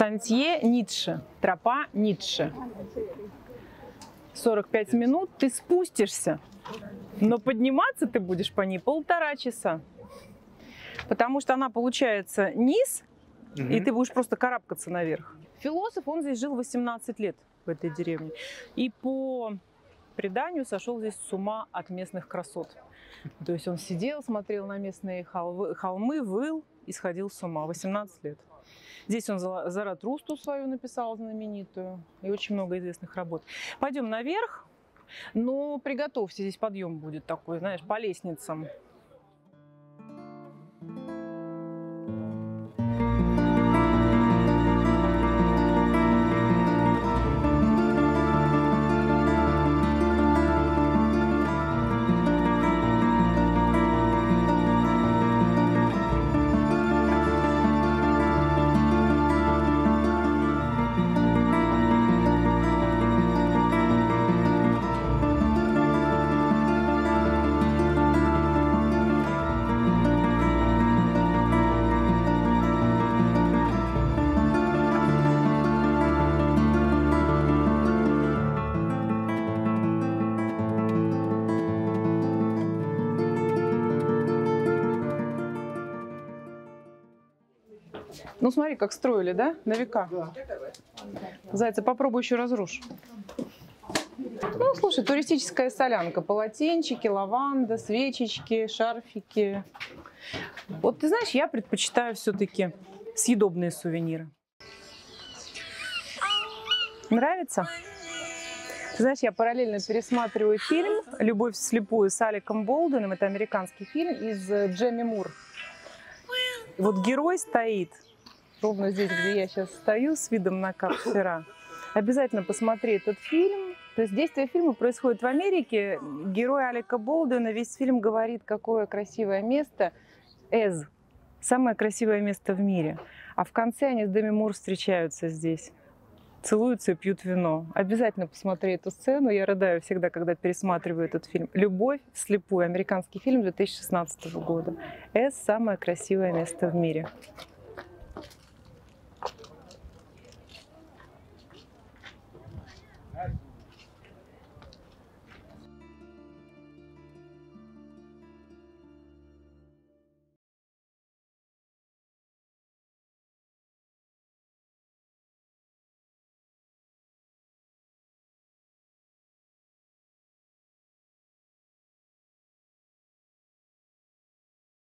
Сантье Ницше. Тропа Ницше. 45 минут ты спустишься, но подниматься ты будешь по ней полтора часа. Потому что она получается низ, и ты будешь просто карабкаться наверх. Философ, он здесь жил 18 лет в этой деревне. И по преданию сошел здесь с ума от местных красот. То есть он сидел, смотрел на местные холмы, холмы выл и сходил с ума. 18 лет. Здесь он Зара- Заратрусту свою написал знаменитую и очень много известных работ. Пойдем наверх, но приготовься, здесь подъем будет такой, знаешь, по лестницам. Ну смотри, как строили, да, на века. Зайца, попробуй еще разрушь. Ну, слушай, туристическая солянка. Полотенчики, лаванда, свечечки, шарфики. Вот ты знаешь, я предпочитаю все-таки съедобные сувениры. Нравится? Ты знаешь, я параллельно пересматриваю фильм «Любовь вслепую» с Аликом Болдуином. Это американский фильм из э, Джемми Мур. Вот герой стоит ровно здесь, где я сейчас стою, с видом на Капсера. Обязательно посмотри этот фильм. То есть действие фильма происходит в Америке. Герой Алика Болдуина весь фильм говорит, какое красивое место. Эз. Самое красивое место в мире. А в конце они с Деми Мур встречаются здесь. Целуются и пьют вино. Обязательно посмотри эту сцену. Я рыдаю всегда, когда пересматриваю этот фильм. «Любовь вслепую». Американский фильм 2016 года. Эз – самое красивое место в мире.